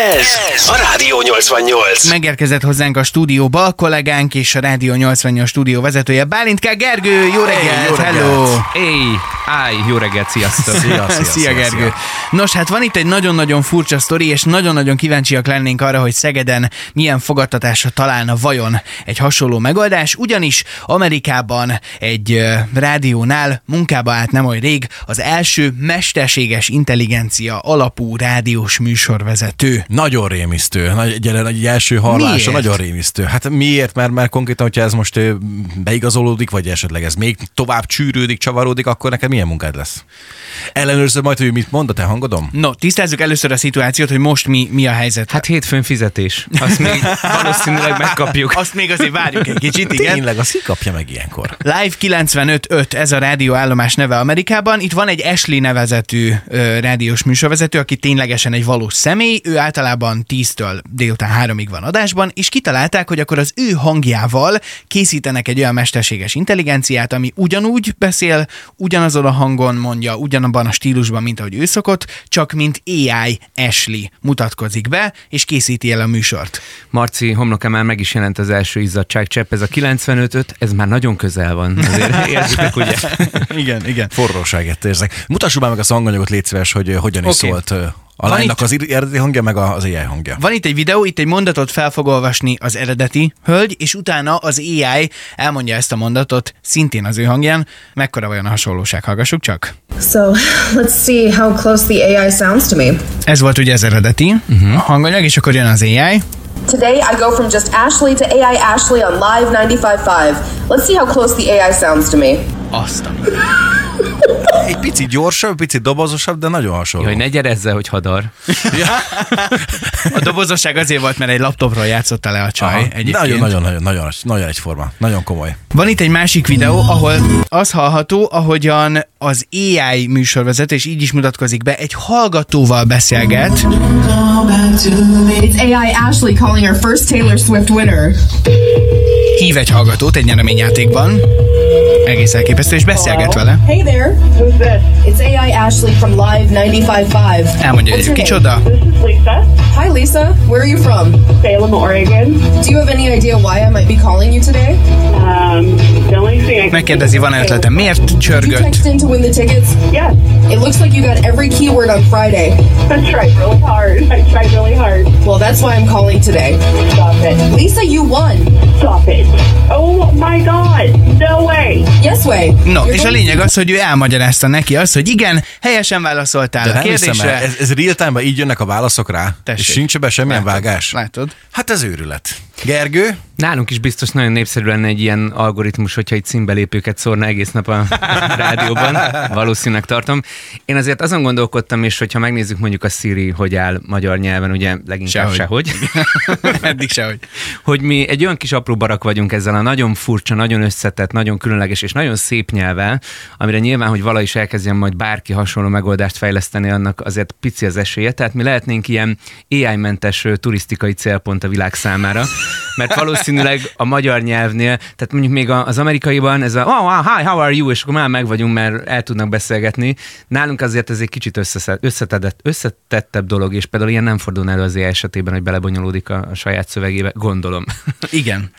Ez a Rádió 88. Megérkezett hozzánk a stúdióba a kollégánk és a Rádió 88 stúdió vezetője Bálint K. Gergő. Jó reggelt, jó hello! Éj, áj, jó reggelt, sziasztok! Szia, szia, Szia, Gergő! szia. Nos, hát van itt egy nagyon-nagyon furcsa sztori, és nagyon-nagyon kíváncsiak lennénk arra, hogy Szegeden milyen fogadtatásra találna vajon egy hasonló megoldás, ugyanis Amerikában egy rádiónál munkába állt nem olyan rég az első mesterséges intelligencia alapú rádiós műsorvezető. Nagyon rémisztő. Nagy, egy, egy első hallása Miért? nagyon rémisztő. Hát miért? Mert, mert konkrétan, hogyha ez most beigazolódik, vagy esetleg ez még tovább csűrődik, csavarodik, akkor neked milyen munkád lesz? Ellenőrzöd majd, hogy mit mond a te hangodom? No, tisztázzuk először a szituációt, hogy most mi, mi a helyzet. Hát hétfőn fizetés. Azt még valószínűleg megkapjuk. azt még azért várjuk egy kicsit, igen. Tényleg, az ki kapja meg ilyenkor? Live 95.5, ez a rádióállomás neve Amerikában. Itt van egy Ashley nevezetű ö, rádiós műsorvezető, aki ténylegesen egy valós személy. Ő általában 10-től délután 3-ig van adásban, és kitalálták, hogy akkor az ő hangjával készítenek egy olyan mesterséges intelligenciát, ami ugyanúgy beszél, ugyanazon a hangon mondja, ugyanabban a stílusban, mint ahogy ő szokott, csak mint AI Ashley mutatkozik be, és készíti el a műsort. Marci homlokán már meg is jelent az első izzadságcsepp. Ez a 95 ez már nagyon közel van. Azért érzitek, ugye? Igen, igen. Forróságet érzek. Mutassuk már meg a hanganyagot, légy szíves, hogy ö, hogyan is Oké. szólt ö, a Van lánynak itt- az eredeti hangja, meg az AI hangja. Van itt egy videó, itt egy mondatot fel fog olvasni az eredeti hölgy, és utána az AI elmondja ezt a mondatot szintén az ő hangján. Mekkora vajon a hasonlóság? Hallgassuk csak. So let's see how close the AI sounds to me. Ez volt ugye az eredeti uh-huh. hanganyag, és akkor jön az AI. Today I go from just Ashley to AI Ashley on Live 95.5. Let's see how close the AI sounds to me. Azt a... Egy picit gyorsabb, picit dobozosabb, de nagyon hasonló. Hogy ne gyere ezzel, hogy hadar. a dobozosság azért volt, mert egy laptopról játszotta le a csaj egyébként. Nagyon, nagyon, nagyon, nagyon, nagyon egyforma. Nagyon komoly. Van itt egy másik videó, ahol az hallható, ahogyan az AI műsorvezető, és így is mutatkozik be, egy hallgatóval beszélget, It's AI Ashley calling her first Taylor Swift winner. hív egy hallgatót egy nyereményjátékban, egész elképesztő, és beszélget vele. Hey there. Who's this? It's AI Ashley from Live 95.5. Elmondja, What's hogy your kicsoda. This is Lisa. Hi Lisa, where are you from? Salem, Oregon. Do you have any idea why I might be calling you today? Um, the only thing I can Megkérdezi, van ötlete, miért Did you csörgött? text in to win the tickets? Yes, It looks like you got every keyword on Friday. I tried really hard. I tried really hard. Well, that's why I'm calling today. Stop it. Lisa, you won. Stop it. Oh my god. No way. Yes way. No, és a lényeg az, hogy ő elmagyarázta neki azt, hogy igen, helyesen válaszoltál De a nem hiszem el, kérdésre. ez, ez real time így jönnek a válaszok rá, Tessék. és nincs be semmilyen Látod? vágás. Látod? Hát ez őrület. Gergő? Nálunk is biztos nagyon népszerű lenne egy ilyen algoritmus, hogyha egy címbelépőket szórna egész nap a rádióban. Valószínűleg tartom. Én azért azon gondolkodtam, és hogyha megnézzük mondjuk a Siri, hogy áll magyar nyelven, ugye leginkább Sehogy. sehogy. Eddig sehogy. hogy mi egy olyan kis apró barak vagyunk ezzel a nagyon furcsa, nagyon összetett, nagyon különleges és nagyon szép nyelvvel, amire nyilván, hogy vala is elkezdjen majd bárki hasonló megoldást fejleszteni, annak azért pici az esélye. Tehát mi lehetnénk ilyen AI-mentes turisztikai célpont a világ számára, mert valószínűleg a magyar nyelvnél, tehát mondjuk még az amerikaiban ez a oh, wow, hi, how are you, és akkor már meg vagyunk, mert el tudnak beszélgetni. Nálunk azért ez egy kicsit összetedett, összetettebb dolog, és például ilyen nem fordul elő az AI esetében, hogy belebonyolódik a, a saját szövegébe, gondolom. Igen.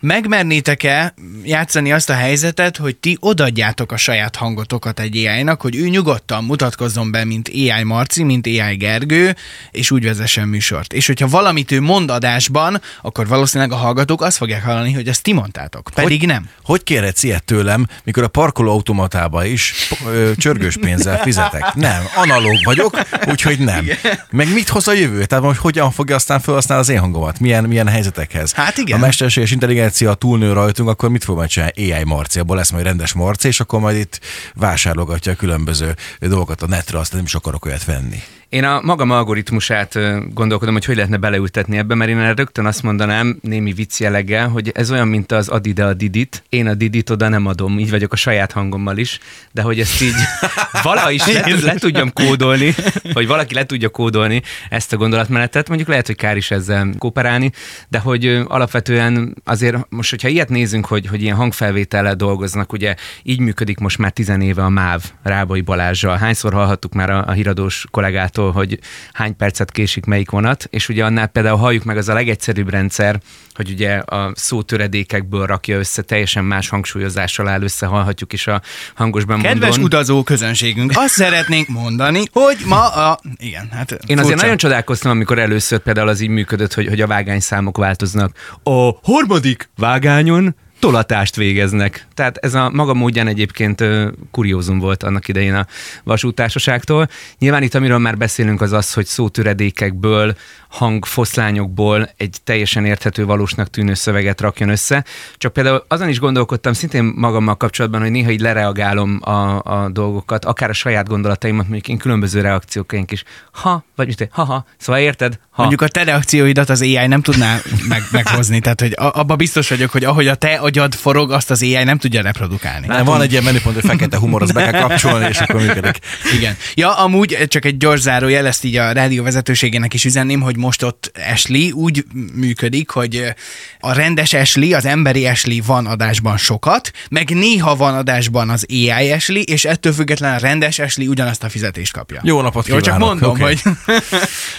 Megmernétek-e játszani azt a helyzetet, hogy ti odaadjátok a saját hangotokat egy AI-nak, hogy ő nyugodtan mutatkozzon be, mint AI Marci, mint AI Gergő, és úgy vezessen műsort. És hogyha valamit ő mond adásban, akkor valószínűleg a hallgatók azt fogják hallani, hogy ezt ti mondtátok. Pedig hogy, nem. Hogy kérhetsz ilyet tőlem, mikor a parkoló automatába is ö, csörgős pénzzel fizetek? Nem, analóg vagyok, úgyhogy nem. Meg mit hoz a jövő? Tehát hogy hogyan fogja aztán felhasználni az én hangomat? Milyen, milyen helyzetekhez? Hát igen. A mesterséges intelligencia túlnő rajtunk, akkor mit fog majd csinálni? AI Marci, abból lesz majd rendes Marci, és akkor majd itt vásárlogatja a különböző dolgokat a netre, azt nem is akarok olyat venni. Én a magam algoritmusát gondolkodom, hogy hogy lehetne beleültetni ebbe, mert én erre rögtön azt mondanám, némi vicc jelleggel, hogy ez olyan, mint az ad ide a didit, én a didit oda nem adom, így vagyok a saját hangommal is, de hogy ezt így vala is le, le tudjam kódolni, hogy valaki le tudja kódolni ezt a gondolatmenetet, mondjuk lehet, hogy kár is ezzel kooperálni, de hogy alapvetően azért most, hogyha ilyet nézünk, hogy, hogy ilyen hangfelvétellel dolgoznak, ugye így működik most már tizen éve a MÁV Rábai Balázsjal. Hányszor hallhattuk már a, a híradós kollégától, attól, hogy hány percet késik melyik vonat, és ugye annál például halljuk meg az a legegyszerűbb rendszer, hogy ugye a szótöredékekből rakja össze, teljesen más hangsúlyozással áll össze, hallhatjuk is a hangos bemondón. Kedves utazó közönségünk, azt szeretnénk mondani, hogy ma a... Igen, hát Én azért furcsa. nagyon csodálkoztam, amikor először például az így működött, hogy, hogy a vágányszámok változnak. A harmadik vágányon tolatást végeznek. Tehát ez a maga módján egyébként kuriózum volt annak idején a vasútársaságtól. Nyilván itt, amiről már beszélünk, az az, hogy szótöredékekből, hangfoszlányokból egy teljesen érthető, valósnak tűnő szöveget rakjon össze. Csak például azon is gondolkodtam szintén magammal kapcsolatban, hogy néha így lereagálom a, a dolgokat, akár a saját gondolataimat, mondjuk én különböző reakcióként is. Ha, vagy mit, ha-ha, szóval érted? Ha. Mondjuk a te reakcióidat az AI nem tudná meg, meghozni, tehát hogy abba biztos vagyok, hogy ahogy a te agyad forog, azt az AI nem tudja reprodukálni. Nem, van egy ilyen menüpont, hogy fekete humor, azt be kell kapcsolni, és akkor működik. Igen. Ja, amúgy csak egy gyors zárójel, ezt így a rádió vezetőségének is üzenném, hogy most ott Ashley úgy működik, hogy a rendes Ashley, az emberi Ashley van adásban sokat, meg néha van adásban az AI Ashley, és ettől függetlenül a rendes Ashley ugyanazt a fizetést kapja. Jó napot Jó, csak kívánok. mondom, Oké. hogy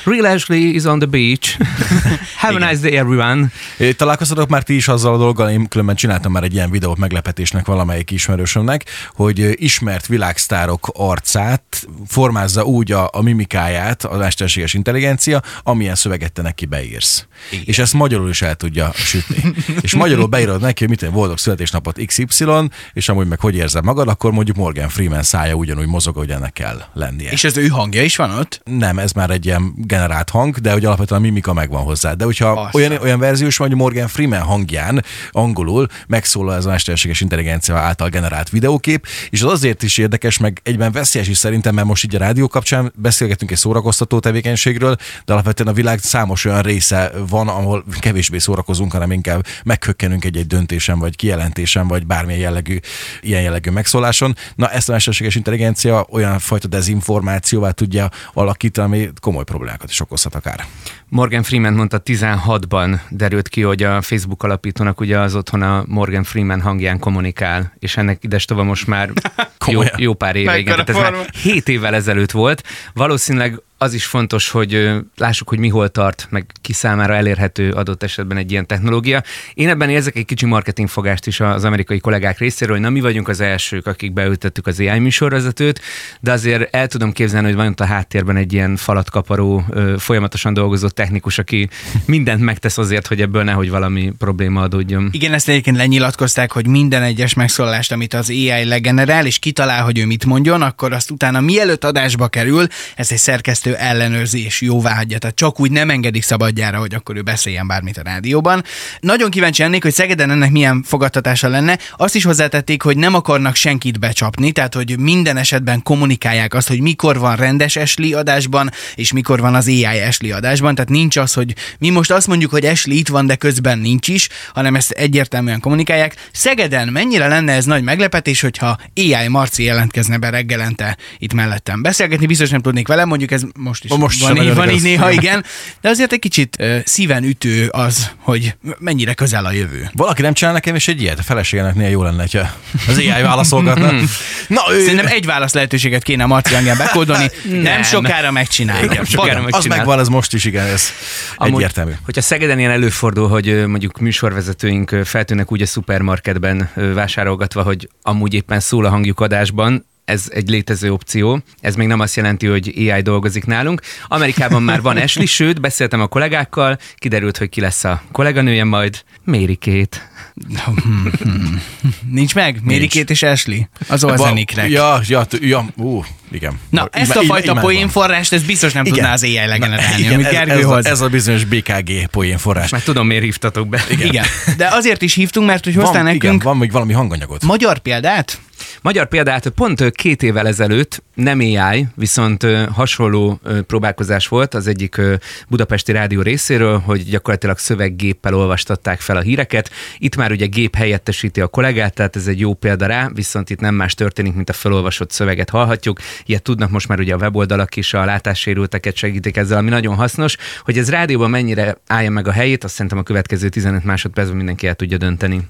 Real Ashley is on the beach. Have a nice day, everyone. Találkoztatok már ti is azzal a dolggal, én különben csináltam már egy ilyen videót meglepetésnek valamelyik ismerősömnek, hogy ismert világsztárok arcát formázza úgy a, a mimikáját a mesterséges intelligencia, amilyen szöveget te neki beírsz. Igen. És ezt magyarul is el tudja sütni. és magyarul beírod neki, hogy mit boldog születésnapot XY, és amúgy meg hogy érzed magad, akkor mondjuk Morgan Freeman szája ugyanúgy mozog, hogy ennek kell lennie. és az ő hangja is van ott. Nem, ez már egy ilyen generált hang, de hogy alapvetően a mimika megvan hozzá. De hogyha Azt. olyan, olyan verziós van, hogy Morgan Freeman hangján angolul megszólal ez a mesterséges intelligencia által generált videókép, és az azért is érdekes, meg egyben veszélyes is szerintem, mert most így a rádió kapcsán beszélgetünk egy szórakoztató tevékenységről, de alapvetően a világ számos olyan része van, ahol kevésbé szórakozunk, hanem inkább meghökkenünk egy-egy döntésen, vagy kijelentésen, vagy bármilyen jellegű, ilyen jellegű megszóláson. Na, ezt a mesterséges intelligencia olyan fajta dezinformációvá tudja alakítani, ami komoly problémákat is okozhat akár. Morgan Freeman mondta 16-ban derült ki, hogy a Facebook alapítónak ugye az otthon a Morgan Freeman hangján kommunikál, és ennek ides tovább most már jó, jó pár éve, igen, tehát ez már forma. 7 évvel ezelőtt volt. Valószínűleg az is fontos, hogy lássuk, hogy mi hol tart, meg ki számára elérhető adott esetben egy ilyen technológia. Én ebben érzek egy kicsi marketingfogást is az amerikai kollégák részéről, hogy na mi vagyunk az elsők, akik beültettük az AI műsorvezetőt, de azért el tudom képzelni, hogy van ott a háttérben egy ilyen falatkaparó, folyamatosan dolgozó technikus, aki mindent megtesz azért, hogy ebből nehogy valami probléma adódjon. Igen, ezt egyébként lenyilatkozták, hogy minden egyes megszólalást, amit az AI legenerál, és kitalál, hogy ő mit mondjon, akkor azt utána mielőtt adásba kerül, ezt egy szerkesztő ellenőrzi és jóvá hagyja. Tehát csak úgy nem engedik szabadjára, hogy akkor ő beszéljen bármit a rádióban. Nagyon kíváncsi lennék, hogy Szegeden ennek milyen fogadtatása lenne. Azt is hozzátették, hogy nem akarnak senkit becsapni, tehát hogy minden esetben kommunikálják azt, hogy mikor van rendes Ashley adásban, és mikor van az AI Ashley adásban. Tehát nincs az, hogy mi most azt mondjuk, hogy Ashley itt van, de közben nincs is, hanem ezt egyértelműen kommunikálják. Szegeden mennyire lenne ez nagy meglepetés, hogyha AI Marci jelentkezne be reggelente itt mellettem. Beszélgetni biztos nem tudnék vele, mondjuk ez most is Most van, így, van így néha, igen, de azért egy kicsit ö, szíven ütő az, hogy mennyire közel a jövő. Valaki nem csinál nekem is egy ilyet? A feleségenek néha jó lenne, ha az AI válaszolgatna. Na, ő... Szerintem egy válasz lehetőséget kéne a Marci hangján bekódolni, nem, Nem. sokára megcsinálja. Igen, sokára van, az megcsinál. megvan, ez most is, igen, ez Amúgy, egyértelmű. Hogyha Szegeden ilyen előfordul, hogy mondjuk műsorvezetőink feltűnnek úgy a szupermarketben vásárolgatva, hogy amúgy éppen szól a hangjuk adásban, ez egy létező opció. Ez még nem azt jelenti, hogy AI dolgozik nálunk. Amerikában már van Ashley, sőt, beszéltem a kollégákkal, kiderült, hogy ki lesz a kolléganője majd. Mérikét. Nincs meg? Mérikét és Ashley? Az olzeniknek. Ja, ja, ja, ú, igen. Na, ezt a fajta poénforrást, ez biztos nem tudná az AI legenerálni, Igen, amit ez, Gergő ez, a, hoz. ez a bizonyos BKG poénforrás. Már tudom, miért hívtatok be. Igen. Igen. De azért is hívtunk, mert hogy hoztál Van, nekünk igen, van még valami hanganyagot. magyar példát, Magyar példát pont két évvel ezelőtt, nem AI, viszont hasonló próbálkozás volt az egyik budapesti rádió részéről, hogy gyakorlatilag szöveggéppel olvastatták fel a híreket. Itt már ugye gép helyettesíti a kollégát, tehát ez egy jó példa rá, viszont itt nem más történik, mint a felolvasott szöveget hallhatjuk. Ilyet tudnak most már ugye a weboldalak is, a látássérülteket segítik ezzel, ami nagyon hasznos. Hogy ez rádióban mennyire állja meg a helyét, azt szerintem a következő 15 másodpercben mindenki el tudja dönteni.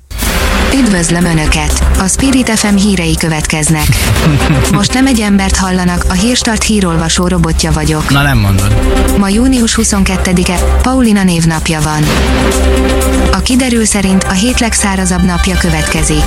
Üdvözlöm Önöket! A Spirit FM hírei következnek. Most nem egy embert hallanak, a Hírstart hírolvasó robotja vagyok. Na nem mondod. Ma június 22-e, Paulina névnapja van. A kiderül szerint a hét legszárazabb napja következik.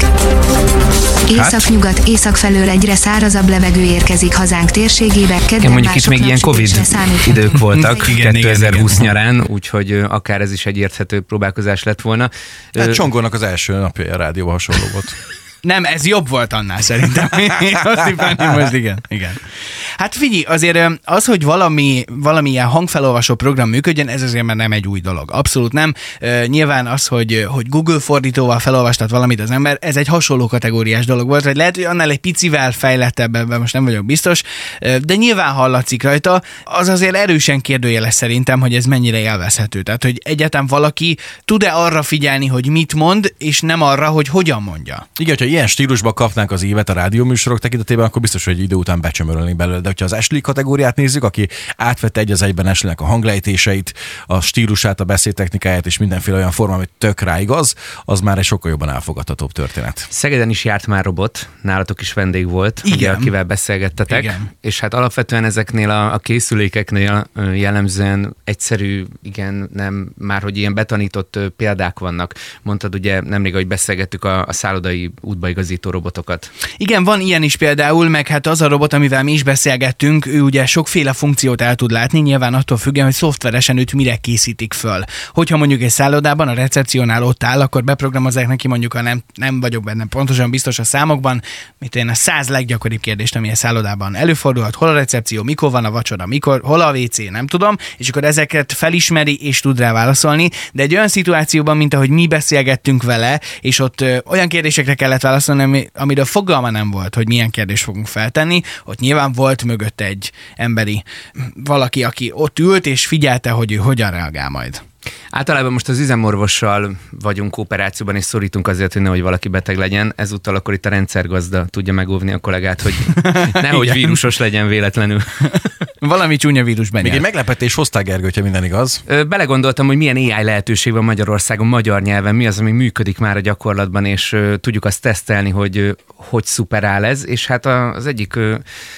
Északnyugat, észak felől egyre szárazabb levegő érkezik hazánk térségébe, kedden mondjuk itt még ilyen Covid idők voltak Igen, igen, 2020 igen. nyarán, úgyhogy akár ez is egy érthető próbálkozás lett volna. Ö, Hát Csongónak az első napja a rádióban hasonló volt. Nem, ez jobb volt annál szerintem. Azt hiszem, most igen, igen. Hát figyelj, azért az, hogy valami, valamilyen hangfelolvasó program működjön, ez azért már nem egy új dolog. Abszolút nem. Nyilván az, hogy, hogy Google fordítóval felolvastat valamit az ember, ez egy hasonló kategóriás dolog volt, vagy lehet, hogy annál egy picivel fejlettebb, ebben most nem vagyok biztos, de nyilván hallatszik rajta. Az azért erősen kérdőjeles szerintem, hogy ez mennyire élvezhető. Tehát, hogy egyáltalán valaki tud-e arra figyelni, hogy mit mond, és nem arra, hogy hogyan mondja. Igen, hogyha ilyen stílusban kapnánk az évet a rádióműsorok tekintetében, akkor biztos, hogy egy idő után becsömörölnénk belőle. De hogyha az Ashley kategóriát nézzük, aki átvette egy az egyben Ashleynek a hanglejtéseit, a stílusát, a beszédtechnikáját és mindenféle olyan forma, amit tök rá igaz, az már egy sokkal jobban elfogadhatóbb történet. Szegeden is járt már robot, nálatok is vendég volt, Igen. ugye, akivel beszélgettetek, Igen. és hát alapvetően ezeknél a, a készülékeknél jellemzően egyszerű, igen, nem, már hogy ilyen betanított példák vannak. Mondtad ugye nemrég, hogy beszélgettük a, a szállodai útbaigazító robotokat. Igen, van ilyen is például, meg hát az a robot, amivel mi is beszélgettünk, ő ugye sokféle funkciót el tud látni, nyilván attól függően, hogy szoftveresen őt mire készítik föl. Hogyha mondjuk egy szállodában a recepciónál ott áll, akkor beprogramozzák neki mondjuk, ha nem, nem vagyok benne pontosan biztos a számokban, mint én a száz leggyakoribb kérdést, ami a szállodában előfordulhat, hol a recepció, mikor van a vacsora, mikor, hol a WC, nem tudom, és akkor ezeket felismeri és tud rá válaszolni, de egy olyan szituációban, mint ahogy mi beszélgettünk vele, és ott ö, olyan kérdésekre kellett válaszolni, ami, amiről fogalma nem volt, hogy milyen kérdést fogunk feltenni, ott nyilván volt mögött egy emberi valaki, aki ott ült és figyelte, hogy ő hogyan reagál majd. Általában most az üzemorvossal vagyunk kooperációban, és szorítunk azért, hogy nehogy valaki beteg legyen. Ezúttal akkor itt a rendszergazda tudja megóvni a kollégát, hogy nehogy Igen. vírusos legyen véletlenül. Valami csúnya vírus Még egy benyel. meglepetés hozták, Gergő, hogyha minden igaz. Belegondoltam, hogy milyen AI lehetőség van Magyarországon magyar nyelven, mi az, ami működik már a gyakorlatban, és tudjuk azt tesztelni, hogy hogy szuperál ez, és hát az egyik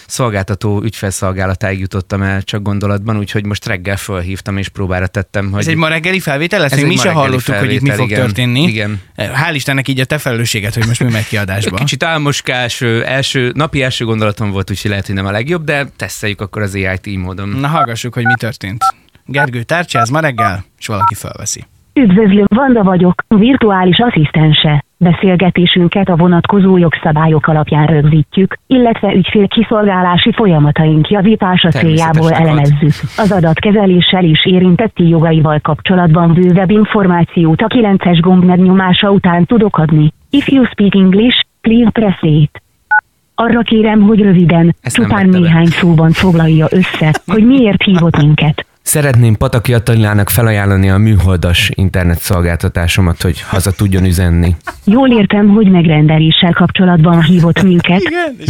szolgáltató ügyfelszolgálatáig jutottam el csak gondolatban, úgyhogy most reggel fölhívtam és próbára tettem, hogy Ez egy reggeli felvétel lesz? Még mi se hallottuk, hogy itt mi fog igen. történni. Igen. Hál' Istennek így a te felelősséget, hogy most mi megy ki adásba. Kicsit álmoskás, első, napi első gondolatom volt, úgyhogy lehet, hogy nem a legjobb, de teszteljük akkor az AI-t így módon. Na hallgassuk, hogy mi történt. Gergő tárcsáz ma reggel, és valaki felveszi. Üdvözlöm, Vanda vagyok, virtuális asszisztense. Beszélgetésünket a vonatkozó jogszabályok alapján rögzítjük, illetve ügyfél kiszolgálási folyamataink javítása céljából elemezzük. Az adatkezeléssel is érintetti jogaival kapcsolatban bővebb információt a 9-es gomb megnyomása után tudok adni. If you speak English, please press it. Arra kérem, hogy röviden, Ezt csupán néhány szóban foglalja össze, hogy miért hívott minket. Szeretném Pataki Attalilának felajánlani a műholdas internet szolgáltatásomat, hogy haza tudjon üzenni. Jól értem, hogy megrendeléssel kapcsolatban hívott minket.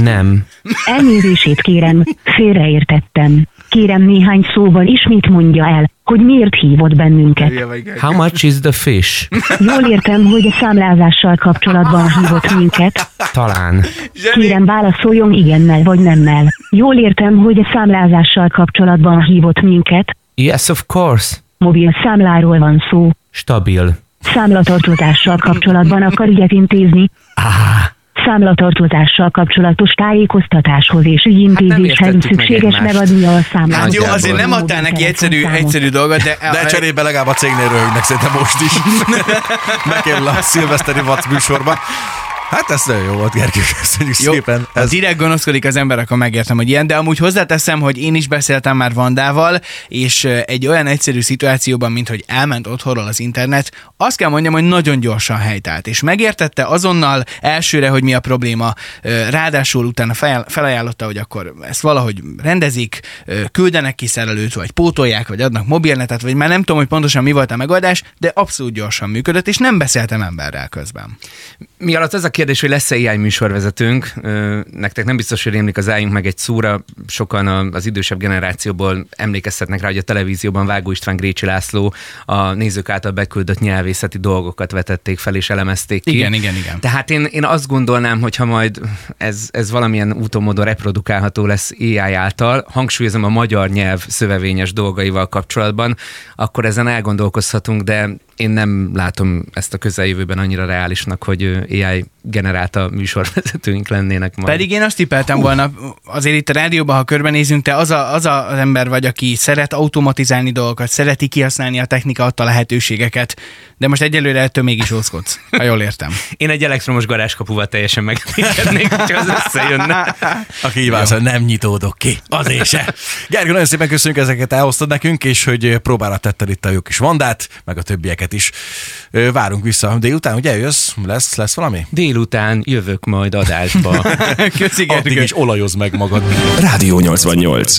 Nem. Elnézését kérem, félreértettem. Kérem néhány szóval ismét mondja el, hogy miért hívott bennünket. How much is the fish? Jól értem, hogy a számlázással kapcsolatban hívott minket. Talán. Kérem válaszoljon igennel vagy nemmel. Jól értem, hogy a számlázással kapcsolatban hívott minket. Yes, of course. Mobil számláról van szó. Stabil. Számlatartozással kapcsolatban akar ügyet intézni. Számlatartozással kapcsolatos tájékoztatáshoz és ügyintézéshez meg szükséges megadnia a számlát. Hát jó, azért nem adtál neki egyszerű, egyszerű dolgot, de... De cserébe legalább a cégnél röhögnek szerintem most is. Megkerül a szilveszteri vac műsorba. Hát ez nagyon jó volt, Gergő, köszönjük Jó, szépen. ha Ez direkt gonoszkodik az ember, akkor megértem, hogy ilyen, de amúgy hozzáteszem, hogy én is beszéltem már Vandával, és egy olyan egyszerű szituációban, mint hogy elment otthonról az internet, azt kell mondjam, hogy nagyon gyorsan helytált, és megértette azonnal elsőre, hogy mi a probléma, ráadásul utána fel- felajánlotta, hogy akkor ezt valahogy rendezik, küldenek ki szerelőt, vagy pótolják, vagy adnak mobilnetet, vagy már nem tudom, hogy pontosan mi volt a megoldás, de abszolút gyorsan működött, és nem beszéltem emberrel közben. Mi alatt az a kérdés, hogy lesz-e AI műsorvezetőnk? Nektek nem biztos, hogy rémlik az álljunk meg egy szóra. Sokan az idősebb generációból emlékeztetnek rá, hogy a televízióban Vágó István Grécsi László a nézők által beküldött nyelvészeti dolgokat vetették fel és elemezték ki. Igen, igen, igen. Tehát én, én azt gondolnám, hogy ha majd ez, ez valamilyen úton módon reprodukálható lesz AI által, hangsúlyozom a magyar nyelv szövevényes dolgaival kapcsolatban, akkor ezen elgondolkozhatunk, de én nem látom ezt a közeljövőben annyira reálisnak, hogy AI generálta műsorvezetőink lennének majd. Pedig én azt tippeltem volna, azért itt a rádióban, ha körbenézünk, te az, a, az a, az ember vagy, aki szeret automatizálni dolgokat, szereti kihasználni a technika adta lehetőségeket, de most egyelőre ettől mégis ózkodsz, ha jól értem. Én egy elektromos garázskapuval teljesen megengednék, hogyha az összejönne. Aki így válaszol, nem nyitódok ki, azért se. Gergő, nagyon szépen köszönjük, ezeket elhoztad nekünk, és hogy próbára tetted itt a jó kis vandát, meg a többieket is. Várunk vissza délután, ugye jössz? Lesz, lesz valami? Délután jövök majd adásba. Köszi, Addig is olajoz meg magad. Rádió 88.